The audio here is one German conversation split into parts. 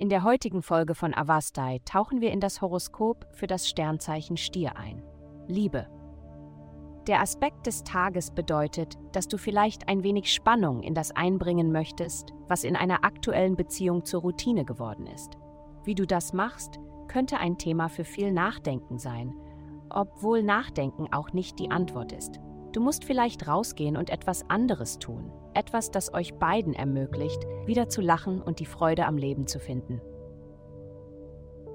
In der heutigen Folge von Avastai tauchen wir in das Horoskop für das Sternzeichen Stier ein. Liebe. Der Aspekt des Tages bedeutet, dass du vielleicht ein wenig Spannung in das einbringen möchtest, was in einer aktuellen Beziehung zur Routine geworden ist. Wie du das machst, könnte ein Thema für viel Nachdenken sein, obwohl Nachdenken auch nicht die Antwort ist. Du musst vielleicht rausgehen und etwas anderes tun, etwas, das euch beiden ermöglicht, wieder zu lachen und die Freude am Leben zu finden.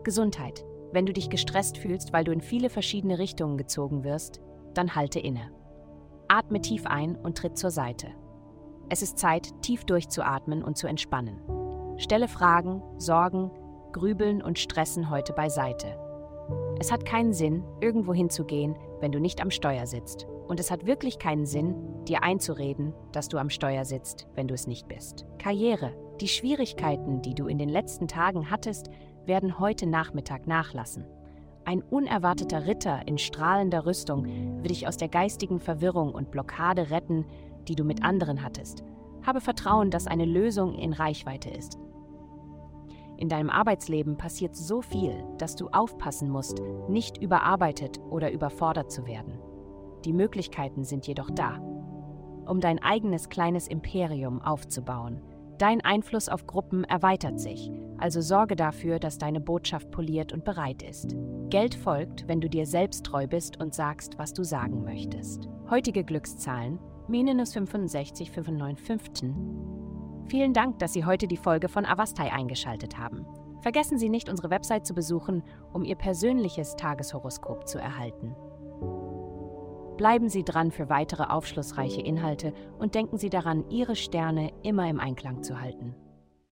Gesundheit. Wenn du dich gestresst fühlst, weil du in viele verschiedene Richtungen gezogen wirst, dann halte inne. Atme tief ein und tritt zur Seite. Es ist Zeit, tief durchzuatmen und zu entspannen. Stelle Fragen, Sorgen, Grübeln und Stressen heute beiseite. Es hat keinen Sinn, irgendwo hinzugehen, wenn du nicht am Steuer sitzt. Und es hat wirklich keinen Sinn, dir einzureden, dass du am Steuer sitzt, wenn du es nicht bist. Karriere. Die Schwierigkeiten, die du in den letzten Tagen hattest, werden heute Nachmittag nachlassen. Ein unerwarteter Ritter in strahlender Rüstung wird dich aus der geistigen Verwirrung und Blockade retten, die du mit anderen hattest. Habe Vertrauen, dass eine Lösung in Reichweite ist. In deinem Arbeitsleben passiert so viel, dass du aufpassen musst, nicht überarbeitet oder überfordert zu werden. Die Möglichkeiten sind jedoch da, um dein eigenes kleines Imperium aufzubauen. Dein Einfluss auf Gruppen erweitert sich, also sorge dafür, dass deine Botschaft poliert und bereit ist. Geld folgt, wenn du dir selbst treu bist und sagst, was du sagen möchtest. Heutige Glückszahlen minus 65 95 15. Vielen Dank, dass Sie heute die Folge von Avastai eingeschaltet haben. Vergessen Sie nicht, unsere Website zu besuchen, um Ihr persönliches Tageshoroskop zu erhalten. Bleiben Sie dran für weitere aufschlussreiche Inhalte und denken Sie daran, Ihre Sterne immer im Einklang zu halten.